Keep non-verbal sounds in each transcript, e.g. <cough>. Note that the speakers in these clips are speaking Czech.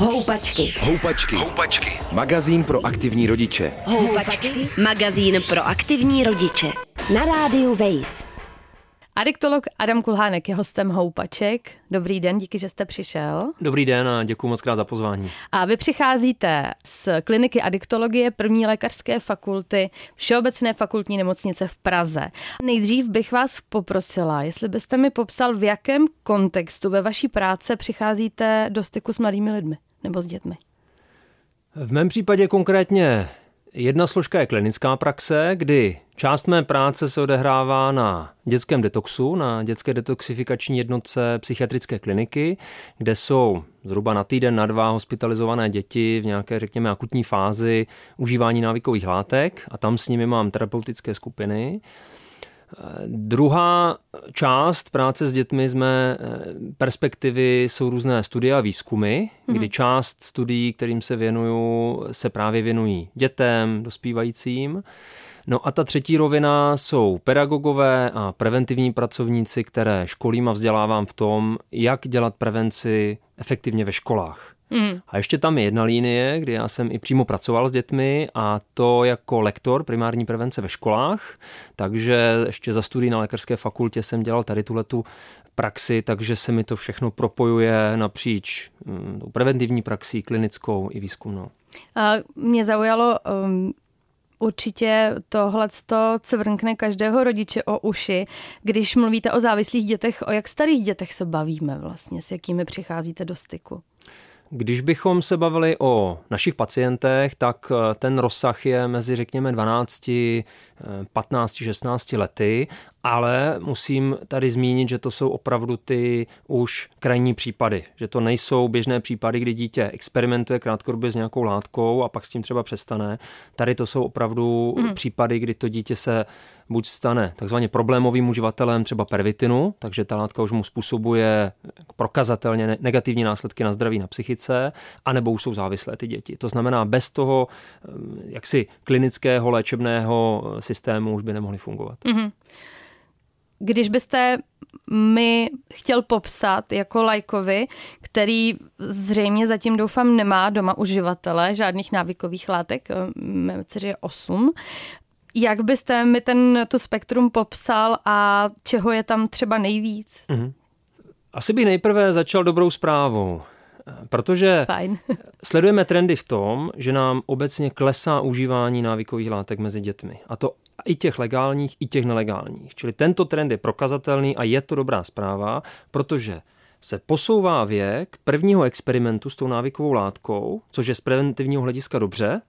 Houpačky. Houpačky. Houpačky. Magazín pro aktivní rodiče. Houpačky. Magazín pro aktivní rodiče. Na rádiu Wave. Adiktolog Adam Kulhánek je hostem Houpaček. Dobrý den, díky, že jste přišel. Dobrý den a děkuji moc krát za pozvání. A vy přicházíte z kliniky adiktologie první lékařské fakulty Všeobecné fakultní nemocnice v Praze. Nejdřív bych vás poprosila, jestli byste mi popsal, v jakém kontextu ve vaší práce přicházíte do styku s mladými lidmi nebo s dětmi. V mém případě konkrétně Jedna složka je klinická praxe, kdy část mé práce se odehrává na dětském detoxu, na dětské detoxifikační jednotce psychiatrické kliniky, kde jsou zhruba na týden, na dva hospitalizované děti v nějaké, řekněme, akutní fázi užívání návykových látek a tam s nimi mám terapeutické skupiny. Druhá část práce s dětmi z mé eh, perspektivy jsou různé studie a výzkumy, kdy mhm. část studií, kterým se věnuju, se právě věnují dětem, dospívajícím. No a ta třetí rovina jsou pedagogové a preventivní pracovníci, které školím a vzdělávám v tom, jak dělat prevenci efektivně ve školách. Mm. A ještě tam je jedna linie, kdy já jsem i přímo pracoval s dětmi a to jako lektor primární prevence ve školách, takže ještě za studii na lékařské fakultě jsem dělal tady tuhletu praxi, takže se mi to všechno propojuje napříč mm, preventivní praxí, klinickou i výzkumnou. A mě zaujalo um, určitě tohle cvrnkne každého rodiče o uši, když mluvíte o závislých dětech, o jak starých dětech se bavíme vlastně, s jakými přicházíte do styku. Když bychom se bavili o našich pacientech, tak eh, ten rozsah je mezi, řekněme, 12, 15, 16 lety, ale musím tady zmínit, že to jsou opravdu ty už krajní případy, že to nejsou běžné případy, kdy dítě experimentuje krátkodobě s nějakou látkou a pak s tím třeba přestane. Tady to jsou opravdu mm. případy, kdy to dítě se buď stane takzvaně problémovým uživatelem třeba pervitinu, takže ta látka už mu způsobuje prokazatelně negativní následky na zdraví na psychice, anebo už jsou závislé ty děti. To znamená, bez toho jaksi klinického léčebného systému už by nemohly fungovat. Mm-hmm. Když byste mi chtěl popsat jako lajkovi, který zřejmě zatím doufám nemá doma uživatele žádných návykových látek, mé dceři je 8, jak byste mi ten, to spektrum popsal a čeho je tam třeba nejvíc? Mm-hmm. Asi bych nejprve začal dobrou zprávou. Protože Fajn. <laughs> sledujeme trendy v tom, že nám obecně klesá užívání návykových látek mezi dětmi. A to i těch legálních, i těch nelegálních. Čili tento trend je prokazatelný a je to dobrá zpráva, protože se posouvá věk prvního experimentu s tou návykovou látkou, což je z preventivního hlediska dobře,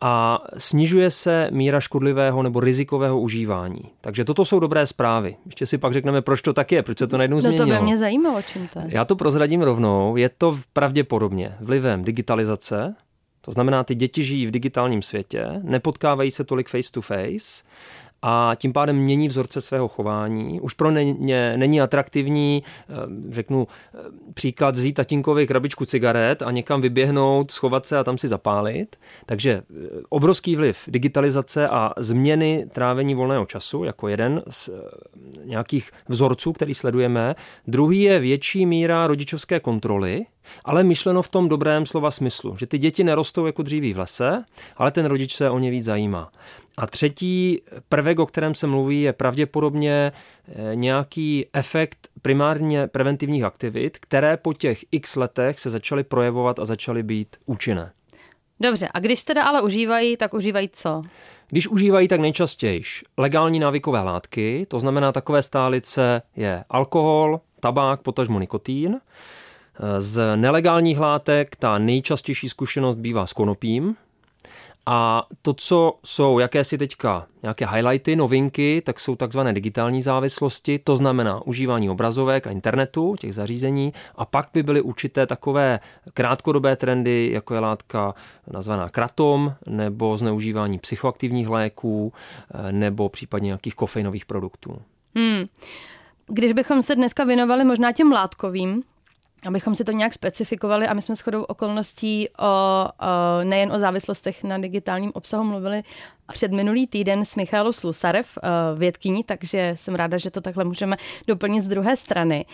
a snižuje se míra škodlivého nebo rizikového užívání. Takže toto jsou dobré zprávy. Ještě si pak řekneme, proč to tak je, proč se to najednou změnilo. No to by mě zajímalo, čím to je. Já to prozradím rovnou. Je to pravděpodobně vlivem digitalizace, to znamená, ty děti žijí v digitálním světě, nepotkávají se tolik face to face a tím pádem mění vzorce svého chování. Už pro ně není atraktivní, eh, řeknu eh, příklad, vzít tatínkovi krabičku cigaret a někam vyběhnout, schovat se a tam si zapálit. Takže eh, obrovský vliv digitalizace a změny trávení volného času jako jeden z nějakých vzorců, který sledujeme. Druhý je větší míra rodičovské kontroly, ale myšleno v tom dobrém slova smyslu, že ty děti nerostou jako dříví v lese, ale ten rodič se o ně víc zajímá. A třetí prvek, o kterém se mluví, je pravděpodobně eh, nějaký efekt primárně preventivních aktivit, které po těch x letech se začaly projevovat a začaly být účinné. Dobře, a když teda ale užívají, tak užívají co? Když užívají, tak nejčastěji legální návykové látky, to znamená takové stálice je alkohol, tabák, potažmo nikotín. Z nelegálních látek ta nejčastější zkušenost bývá s konopím, a to, co jsou jakési teďka nějaké highlighty, novinky, tak jsou takzvané digitální závislosti, to znamená užívání obrazovek a internetu, těch zařízení. A pak by byly určité takové krátkodobé trendy, jako je látka nazvaná kratom, nebo zneužívání psychoaktivních léků, eh, nebo případně nějakých kofeinových produktů. Hmm. Když bychom se dneska věnovali možná těm látkovým, abychom si to nějak specifikovali a my jsme shodou okolností o, o, nejen o závislostech na digitálním obsahu mluvili před minulý týden s Michálou Slusarev, vědkyní, takže jsem ráda, že to takhle můžeme doplnit z druhé strany.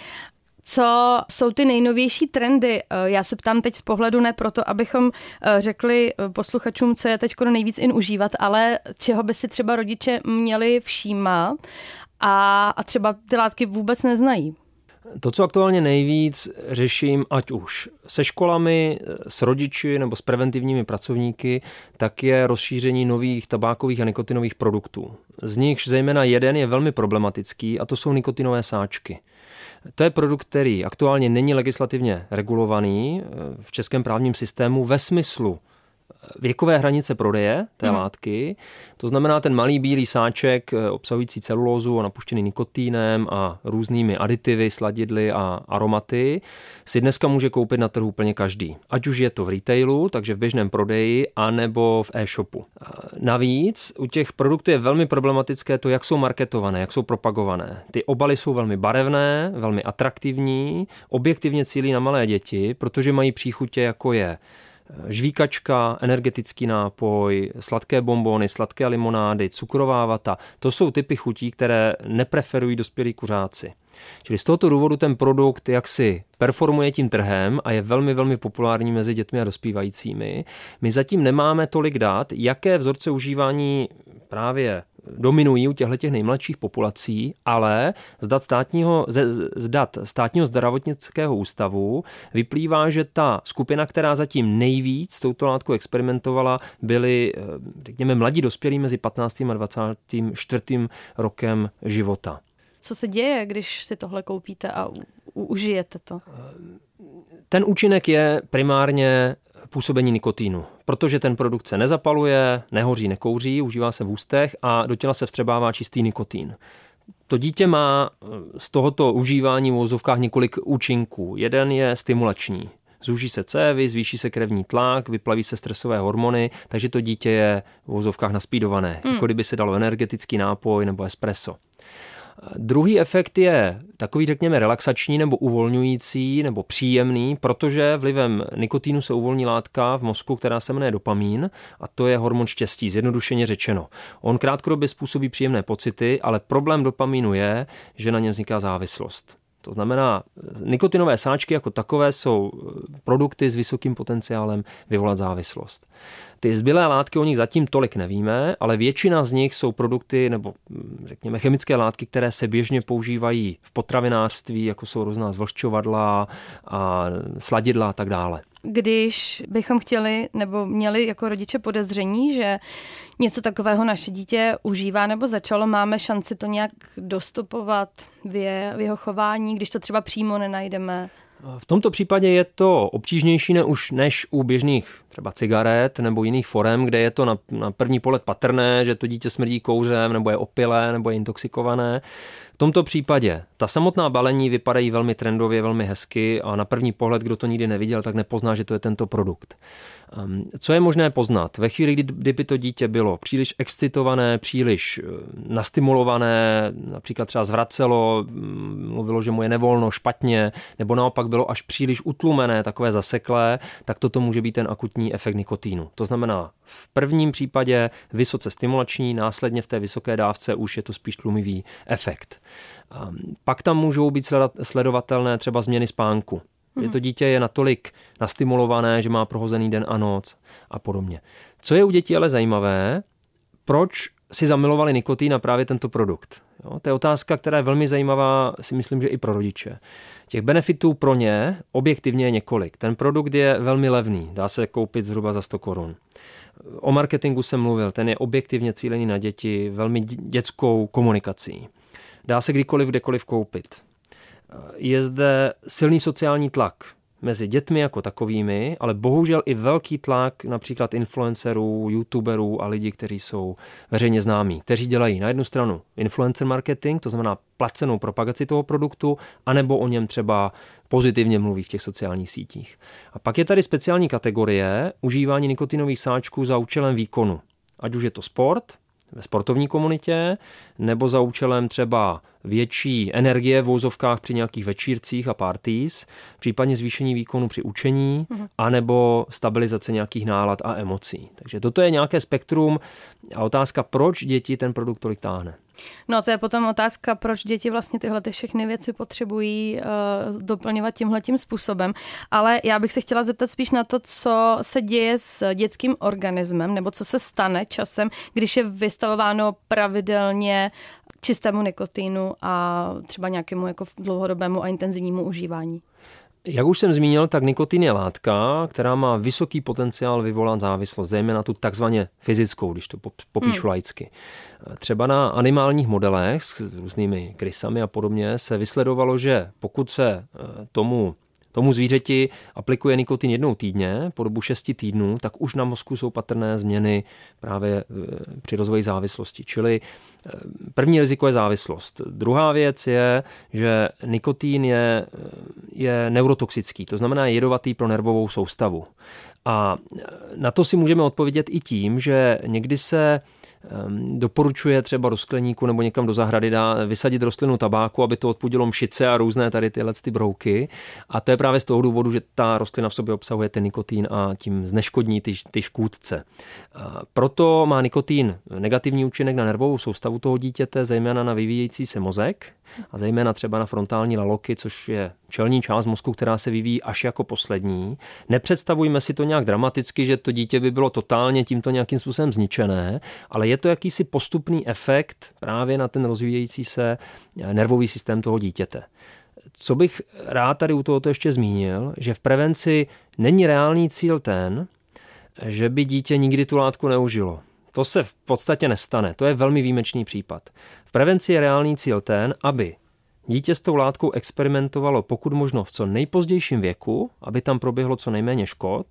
Co jsou ty nejnovější trendy? Já se ptám teď z pohledu ne proto, abychom řekli posluchačům, co je teď nejvíc in užívat, ale čeho by si třeba rodiče měli všímat a, a třeba ty látky vůbec neznají. To, co aktuálně nejvíc řeším, ať už se školami, s rodiči nebo s preventivními pracovníky, tak je rozšíření nových tabákových a nikotinových produktů. Z nichž zejména jeden je velmi problematický a to jsou nikotinové sáčky. To je produkt, který aktuálně není legislativně regulovaný eh, v českém právním systému ve smyslu věkové hranice prodeje té hmm. látky. To znamená ten malý bílý sáček eh, obsahující celulózu a napuštěný nikotínem a různými aditivy, sladidly a aromaty si dneska může koupit na trhu úplně každý. Ať už je to v retailu, takže v běžném prodeji, anebo v e-shopu. Navíc u těch produktů je velmi problematické to, jak jsou marketované, jak jsou propagované. Ty obaly jsou velmi barevné, velmi atraktivní, objektivně cílí na malé děti, protože mají příchutě jako je žvíkačka, energetický nápoj, sladké bombony, sladké limonády, cukrová vata. To jsou typy chutí, které nepreferují dospělí kuřáci. Čili z tohoto důvodu ten produkt jaksi performuje tím trhem a je velmi, velmi populární mezi dětmi a dospívajícími. My zatím nemáme tolik dát, jaké vzorce užívání právě dominují u těchto těch nejmladších populací, ale z dat státního, z dat státního zdravotnického ústavu vyplývá, že ta skupina, která zatím nejvíc s touto látkou experimentovala, byli, eh, řekněme, mladí dospělí mezi 15. a 24. rokem života. Co se děje, když si tohle koupíte a užijete to? Ten účinek je primárně působení nikotínu, protože ten produkt se nezapaluje, nehoří, nekouří, užívá se v ústech a do těla se vstřebává čistý nikotín. To dítě má eh, z tohoto užívání v vozovkách několik účinků. Jeden je stimulační. Zúží se cévy, zvýší se krevní tlak, vyplaví se stresové hormony, takže to dítě je v vozovkách naspídované, hmm. jako kdyby se dalo energetický nápoj nebo espresso. Druhý efekt je takový, řekněme, relaxační nebo uvolňující nebo příjemný, protože vlivem nikotínu se uvolní látka v mozku, která se jmenuje dopamín a to je hormon štěstí, zjednodušeně řečeno. On krátkodobě způsobí příjemné pocity, ale problém dopamínu je, že na něm vzniká závislost. To znamená, nikotinové sáčky jako takové jsou produkty s vysokým potenciálem vyvolat závislost. Ty zbylé látky o nich zatím tolik nevíme, ale většina z nich jsou produkty nebo hm, řekněme chemické látky, které se běžně používají v potravinářství, jako jsou různá zvlhčovadla a sladidla a tak dále. Když bychom chtěli nebo měli jako rodiče podezření, že něco takového naše dítě užívá nebo začalo, máme šanci to nějak dostupovat v, je, v jeho chování, když to třeba přímo nenajdeme? V tomto případě je to obtížnější ne už než u běžných třeba cigaret nebo jiných forem, kde je to na, na první pohled patrné, že to dítě smrdí kouřem nebo je opilé nebo je intoxikované. V tomto případě ta samotná balení vypadají velmi trendově, velmi hezky a na první pohled, kdo to nikdy neviděl, tak nepozná, že to je tento produkt. Ehm, co je možné poznat? Ve chvíli, kdyby to dítě bylo příliš excitované, příliš eh, nastimulované, například třeba zvracelo, mm, mluvilo, že mu je nevolno, špatně, nebo naopak bylo až příliš utlumené, takové zaseklé, tak toto může být ten akutní efekt nikotínu. To znamená, v prvním případě vysoce stimulační, následně v té vysoké dávce už je to spíš tlumivý efekt. Ehm, pak tam můžou být sledovatelné třeba změny spánku. Je to dítě je natolik nastimulované, že má prohozený den a noc a podobně. Co je u dětí ale zajímavé, proč si zamilovali nikotin a právě tento produkt? Jo, to je otázka, která je velmi zajímavá, si myslím, že i pro rodiče. Těch benefitů pro ně objektivně je několik. Ten produkt je velmi levný, dá se koupit zhruba za 100 korun. O marketingu jsem mluvil, ten je objektivně cílený na děti, velmi dětskou komunikací. Dá se kdykoliv, kdekoliv koupit je zde silný sociální tlak mezi dětmi jako takovými, ale bohužel i velký tlak například influencerů, youtuberů a lidí, kteří jsou veřejně známí, kteří dělají na jednu stranu influencer marketing, to znamená placenou propagaci toho produktu, anebo o něm třeba pozitivně mluví v těch sociálních sítích. A pak je tady speciální kategorie užívání nikotinových sáčků za účelem výkonu. Ať už je to sport, ve sportovní komunitě, nebo za účelem třeba větší energie v vouzovkách při nějakých večírcích a parties, případně zvýšení výkonu při učení, mm. anebo stabilizace nějakých nálad a emocí. Takže toto je nějaké spektrum a otázka, proč děti ten produkt tolik táhne. No to je potom otázka, proč děti vlastně tyhle ty všechny věci potřebují uh, doplňovat tímhletím způsobem. Ale já bych se chtěla zeptat spíš na to, co se děje s dětským organismem, nebo co se stane časem, když je vystavováno pravidelně čistému nikotinu a třeba nějakému jako dlouhodobému a intenzivnímu užívání. Jak už jsem zmínil, tak nikotin je látka, která má vysoký potenciál vyvolat závislost, zejména tu takzvaně fyzickou, když to popíšu hmm. laicky. Třeba na animálních modelech s různými krysami a podobně se vysledovalo, že pokud se eh, tomu tomu zvířeti aplikuje nikotin jednou týdně po dobu 6 týdnů, tak už na mozku jsou patrné změny právě e, při rozvoji závislosti. Čili e, první riziko je závislost. Druhá věc je, že nikotin je, je neurotoxický, to znamená jedovatý pro nervovou soustavu. A na to si můžeme odpovědět i tím, že někdy se doporučuje třeba do skleníku nebo někam do zahrady dá vysadit rostlinu tabáku, aby to odpudilo mšice a různé tady tyhle ty brouky. A to je právě z toho důvodu, že ta rostlina v sobě obsahuje ten nikotín a tím zneškodní ty, ty škůdce. Proto má nikotín negativní účinek na nervovou soustavu toho dítěte, zejména na vyvíjející se mozek a zejména třeba na frontální laloky, což je čelní část mozku, která se vyvíjí až jako poslední. Nepředstavujme si to nějak dramaticky, že to dítě by bylo totálně tímto nějakým způsobem zničené, ale je to jakýsi postupný efekt právě na ten rozvíjející se nervový systém toho dítěte. Co bych rád tady u tohoto ještě zmínil, že v prevenci není reálný cíl ten, že by dítě nikdy tu látku neužilo. To se v podstatě nestane. To je velmi výjimečný případ. V prevenci je reálný cíl ten, aby dítě s tou látkou experimentovalo pokud možno v co nejpozdějším věku, aby tam proběhlo co nejméně škod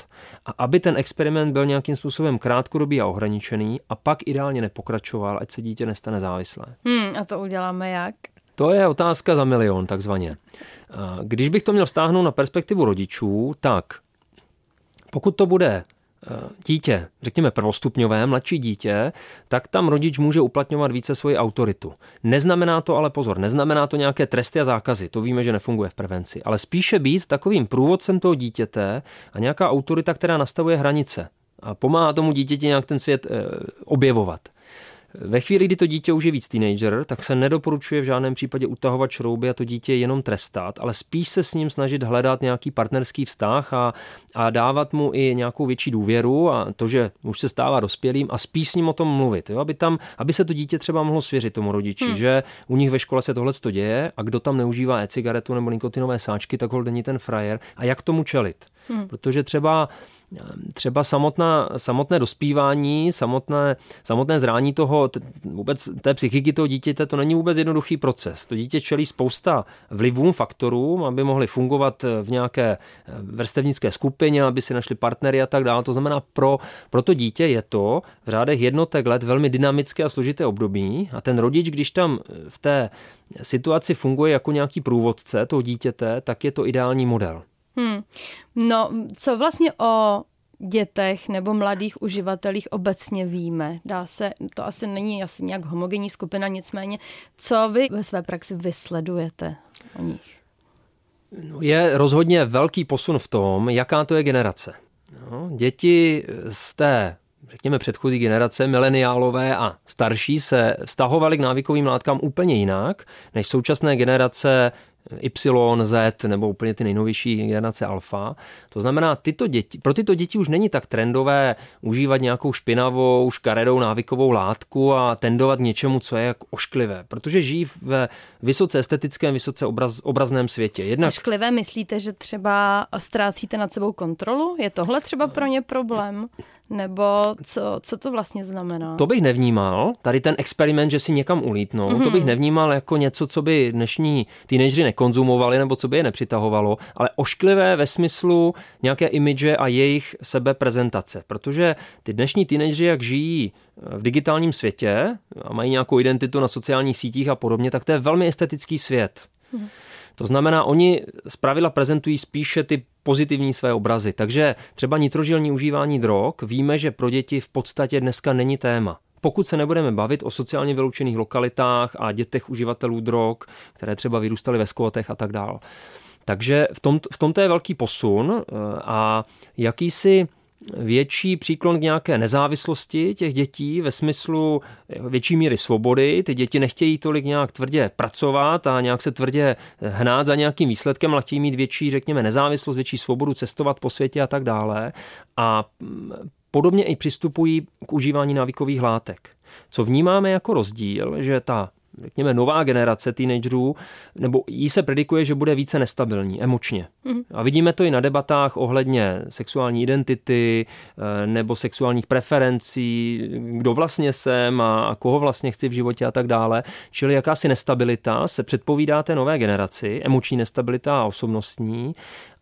a aby ten experiment byl nějakým způsobem krátkodobý a ohraničený a pak ideálně nepokračoval, ať se dítě nestane závislé. Hmm, a to uděláme jak? To je otázka za milion, takzvaně. Když bych to měl stáhnout na perspektivu rodičů, tak pokud to bude dítě, řekněme prvostupňové, mladší dítě, tak tam rodič může uplatňovat více svoji autoritu. Neznamená to ale pozor, neznamená to nějaké tresty a zákazy, to víme, že nefunguje v prevenci, ale spíše být takovým průvodcem toho dítěte a nějaká autorita, která nastavuje hranice a pomáhá tomu dítěti nějak ten svět e, objevovat. Ve chvíli, kdy to dítě už je víc teenager, tak se nedoporučuje v žádném případě utahovat šrouby a to dítě jenom trestat, ale spíš se s ním snažit hledat nějaký partnerský vztah a, a dávat mu i nějakou větší důvěru a to, že už se stává dospělým a spíš s ním o tom mluvit, jo? Aby, tam, aby se to dítě třeba mohlo svěřit tomu rodiči, hmm. že u nich ve škole se tohle děje a kdo tam neužívá e-cigaretu nebo nikotinové sáčky, tak hol není ten frajer a jak tomu čelit. Hmm. Protože třeba třeba samotná, samotné dospívání, samotné, samotné zrání toho, vůbec té psychiky toho dítěte, to není vůbec jednoduchý proces. To dítě čelí spousta vlivům, faktorům, aby mohli fungovat v nějaké eh, vrstevnické skupině, aby si našli partnery a tak dále. To znamená, pro, pro to dítě je to v řádech jednotek let velmi dynamické a složité období a ten rodič, když tam v té situaci funguje jako nějaký průvodce toho dítěte, tak je to ideální model. Hmm. No, co vlastně o dětech nebo mladých uživatelích obecně víme? Dá se, to asi není asi nějak homogenní skupina, nicméně, co vy ve své praxi vysledujete o nich? No, je rozhodně velký posun v tom, jaká to je generace. No, děti z té řekněme, předchozí generace, mileniálové a starší se vztahovali k návykovým látkám úplně jinak než současné generace Y, Z nebo úplně ty nejnovější generace alfa. To znamená, tyto děti, pro tyto děti už není tak trendové užívat nějakou špinavou, škaredou návykovou látku a tendovat něčemu, co je jako ošklivé, protože žijí ve vysoce estetickém, vysoce obraz, obrazném světě. Jednak... Ošklivé myslíte, že třeba ztrácíte nad sebou kontrolu? Je tohle třeba pro ně problém? Nebo co, co to vlastně znamená? To bych nevnímal, tady ten experiment, že si někam ulítnou, mm-hmm. to bych mhm. nevnímal jako něco, co by dnešní teenageři nekonzumovali nebo co by je nepřitahovalo, ale ošklivé ve smyslu nějaké imidže a jejich sebeprezentace. Protože ty dnešní teenageři, jak žijí v digitálním světě a mají nějakou identitu na sociálních sítích a podobně, tak to je velmi estetický svět. Mm-hmm. To znamená, oni zpravidla prezentují spíše ty pozitivní své obrazy. Takže třeba nitrožilní užívání drog víme, že pro děti v podstatě dneska není téma. pokud se nebudeme bavit o sociálně vyloučených lokalitách a dětech uživatelů drog, které třeba vyrůstaly ve skvotech a tak dále. Takže v, tom, v tomto je velký posun eh, a jakýsi větší příklon k nějaké nezávislosti těch dětí ve smyslu větší míry svobody. Ty děti nechtějí tolik nějak tvrdě pracovat a nějak se tvrdě hnát za nějakým výsledkem, ale chtějí mít větší, řekněme, nezávislost, větší svobodu cestovat po světě a tak dále. A podobně i přistupují k užívání návykových látek. Co vnímáme jako rozdíl, že ta řekněme, nová generace teenagerů, nebo jí se predikuje, že bude více nestabilní emočně. Mm. A vidíme to i na debatách ohledně sexuální identity eh, nebo sexuálních preferencí, kdo vlastně jsem a koho vlastně chci v životě a tak dále. Čili jakási nestabilita se předpovídá té nové generaci, emoční nestabilita a osobnostní.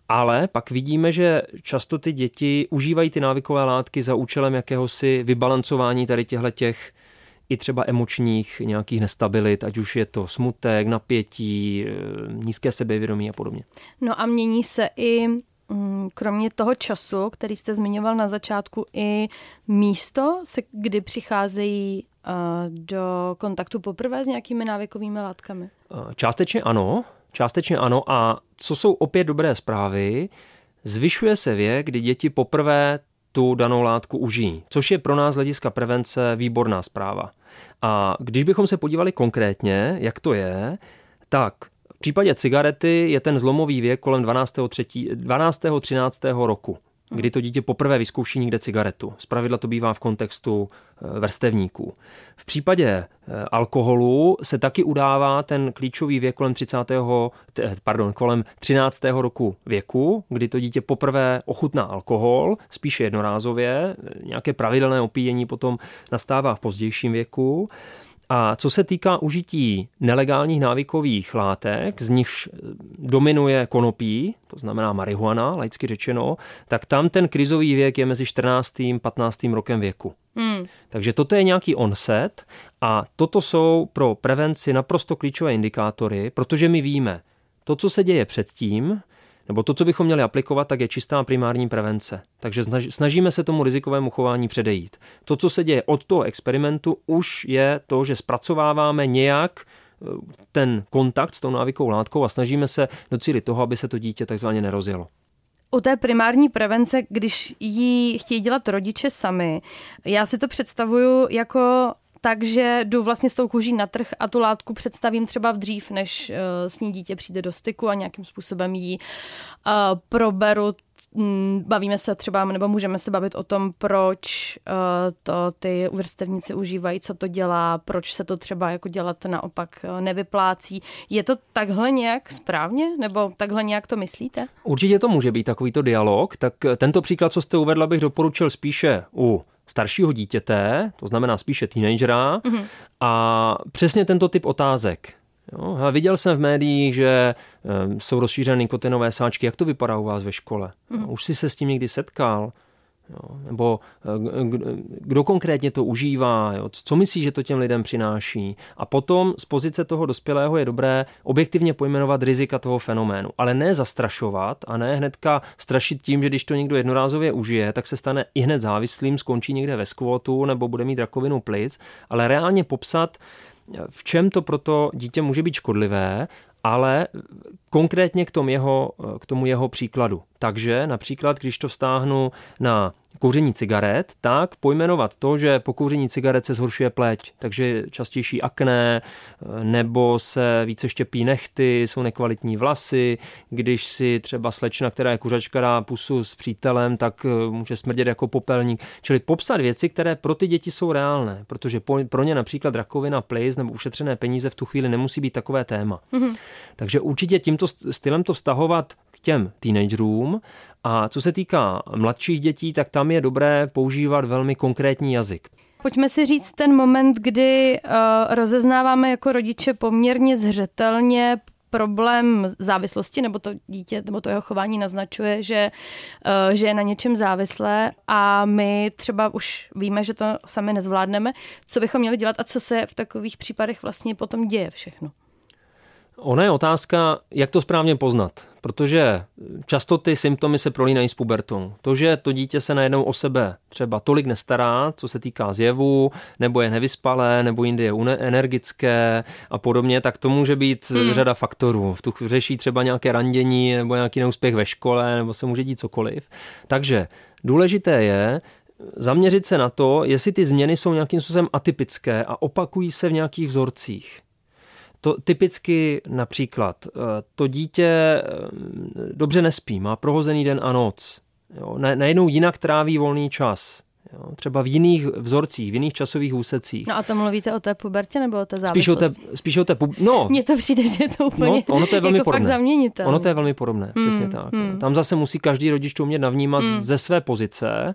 Ale pak vidíme, že často ty děti užívají ty návykové látky za účelem jakéhosi vybalancování tady těchto těch i třeba emočních nějakých nestabilit, ať už je to smutek, napětí, eh, nízké sebevědomí a podobně. No a mění se i mm, kromě toho času, který jste zmiňoval na začátku, i místo, se, kdy přicházejí uh, do kontaktu poprvé s nějakými návykovými látkami? Eh, částečně ano, částečně ano. A co jsou opět dobré zprávy, zvyšuje se věk, kdy děti poprvé tu danou látku užijí, což je pro nás z hlediska prevence výborná zpráva. A když bychom se podívali konkrétně, jak to je, tak v případě cigarety je ten zlomový věk kolem 12. 3, 12. 13. roku kdy to dítě poprvé vyzkouší někde cigaretu. Zpravidla to bývá v kontextu eh, vrstevníků. V případě eh, alkoholu se taky udává ten klíčový věk kolem 30. pardon, kolem 13. roku věku, kdy to dítě poprvé ochutná alkohol, spíše jednorázově, nějaké pravidelné opíjení potom nastává v pozdějším věku. A co se týká užití nelegálních návykových látek, z nichž dominuje konopí, to znamená marihuana, laicky řečeno, tak tam ten krizový věk je mezi 14. a 15. rokem věku. Hmm. Takže toto je nějaký onset a toto jsou pro prevenci naprosto klíčové indikátory, protože my víme, to, co se děje předtím, nebo to, co bychom měli aplikovat, tak je čistá primární prevence. Takže snažíme se tomu rizikovému chování předejít. To, co se děje od toho experimentu, už je to, že zpracováváme nějak eh, ten kontakt s tou návykovou látkou a snažíme se docílit toho, aby se to dítě takzvaně nerozjelo. U té primární prevence, když ji chtějí dělat rodiče sami, já si to představuju jako takže jdu vlastně s tou kůží na trh a tu látku představím třeba dřív, než uh, s ní dítě přijde do styku a nějakým způsobem ji uh, proberu mm, bavíme se třeba, nebo můžeme se bavit o tom, proč uh, to ty vrstevníci užívají, co to dělá, proč se to třeba jako dělat naopak nevyplácí. Je to takhle nějak správně, nebo takhle nějak to myslíte? Určitě to může být takovýto dialog, tak tento příklad, co jste uvedla, bych doporučil spíše u staršího dítěte, to znamená spíše teenagera, mm-hmm. a přesně tento typ otázek. Jo, a viděl jsem v médiích, že um, jsou rozšířené nikotinové sáčky. Jak to vypadá u vás ve škole? Mm. Už jsi se s tím někdy setkal? Jo, nebo eh, kdo konkrétně to užívá, jo, co myslí, že to těm lidem přináší. A potom z pozice toho dospělého je dobré objektivně pojmenovat rizika toho fenoménu, ale ne zastrašovat a ne hnedka strašit tím, že když to někdo jednorázově užije, tak se stane i hned závislým, skončí někde ve skvotu nebo bude mít rakovinu plic, ale reálně popsat, v čem to pro to dítě může být škodlivé ale konkrétně k tomu jeho, k tomu jeho příkladu. Takže například, když to vztáhnu na kouření cigaret, tak pojmenovat to, že po kouření cigaret se zhoršuje pleť, takže častější akné, nebo se více štěpí nechty, jsou nekvalitní vlasy, když si třeba slečna, která je kuřačka, dá pusu s přítelem, tak eh, může smrdět jako popelník. Čili popsat věci, které pro ty děti jsou reálné, protože pro ně například rakovina plic nebo ušetřené peníze v tu chvíli nemusí být takové téma. Mm-hmm. Takže určitě tímto stylem to vztahovat k těm teenagerům a co se týká mladších dětí, tak tam je dobré používat velmi konkrétní jazyk. Pojďme si říct ten moment, kdy uh, rozeznáváme jako rodiče poměrně zřetelně problém závislosti, nebo to dítě, nebo to jeho chování naznačuje, že, uh, že je na něčem závislé a my třeba už víme, že to sami nezvládneme. Co bychom měli dělat a co se v takových případech vlastně potom děje všechno? Ona je otázka, jak to správně poznat, protože často ty symptomy se prolínají s pubertou. To, že to dítě se najednou o sebe třeba tolik nestará, co se týká zjevu, nebo je nevyspalé, nebo jindy je energické a podobně, tak to může být hmm. řada faktorů. V tu řeší třeba nějaké randění nebo nějaký neúspěch ve škole, nebo se může dít cokoliv. Takže důležité je, zaměřit se na to, jestli ty změny jsou nějakým způsobem atypické a opakují se v nějakých vzorcích. To typicky například eh, to dítě eh, dobře nespí, má prohozený den a noc. Jo, najednou jinak tráví volný čas. Jo, třeba v jiných vzorcích, v jiných časových úsecích. No a to mluvíte o té pubertě nebo o té závislosti? Spíš o té, spíš o té pub... No. <laughs> Mně to přijde, že je to úplně no, ono to je velmi jako podobné. fakt zaměnitelné. Ono to je velmi podobné, hmm, přesně tak. Hmm. Tam zase musí každý rodič to umět navnímat hmm. ze své pozice Ehm,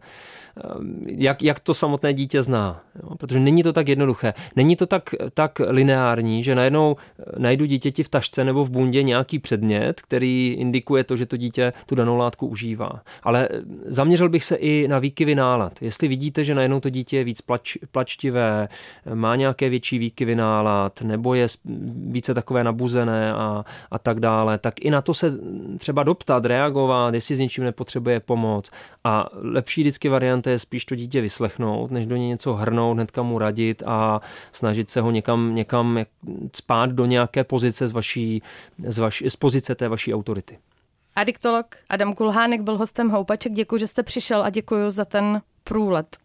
jak, jak to samotné dítě zná. Jo? Protože není to tak jednoduché. Není to tak, tak lineární, že najednou eh, najdu dítěti v tašce nebo v bundě nějaký předmět, který indikuje to, že to dítě tu danou látku užívá. Ale eh, zaměřil bych se i na výkyvy nálad. Jestli vidíte, že najednou to dítě je víc plač, plačtivé, má nějaké větší výkyvy nálad, nebo je více takové nabuzené a, a tak dále, tak i na to se třeba doptat, reagovat, jestli s něčím nepotřebuje pomoc. A lepší vždycky variant je spíš to dítě vyslechnout, než do něj něco hrnout, hnedka mu radit a snažit se ho někam, někam spát do nějaké pozice z, vaší, z, vaší, z pozice té vaší autority. Adiktolog Adam Kulhánek byl hostem Houpaček. Děkuji, že jste přišel a děkuji za ten průlet.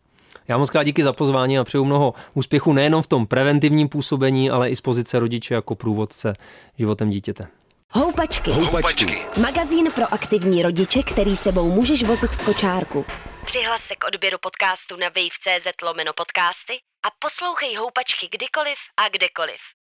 Já moc krát díky za pozvání a přeju mnoho úspěchu nejenom v tom preventivním působení, ale i z pozice rodiče jako průvodce životem dítěte. Houpačky. Houpačky. Magazín pro aktivní rodiče, který sebou můžeš vozit v kočárku. Přihlas se k odběru podcastu na wave.cz lomeno podcasty a poslouchej Houpačky kdykoliv a kdekoliv.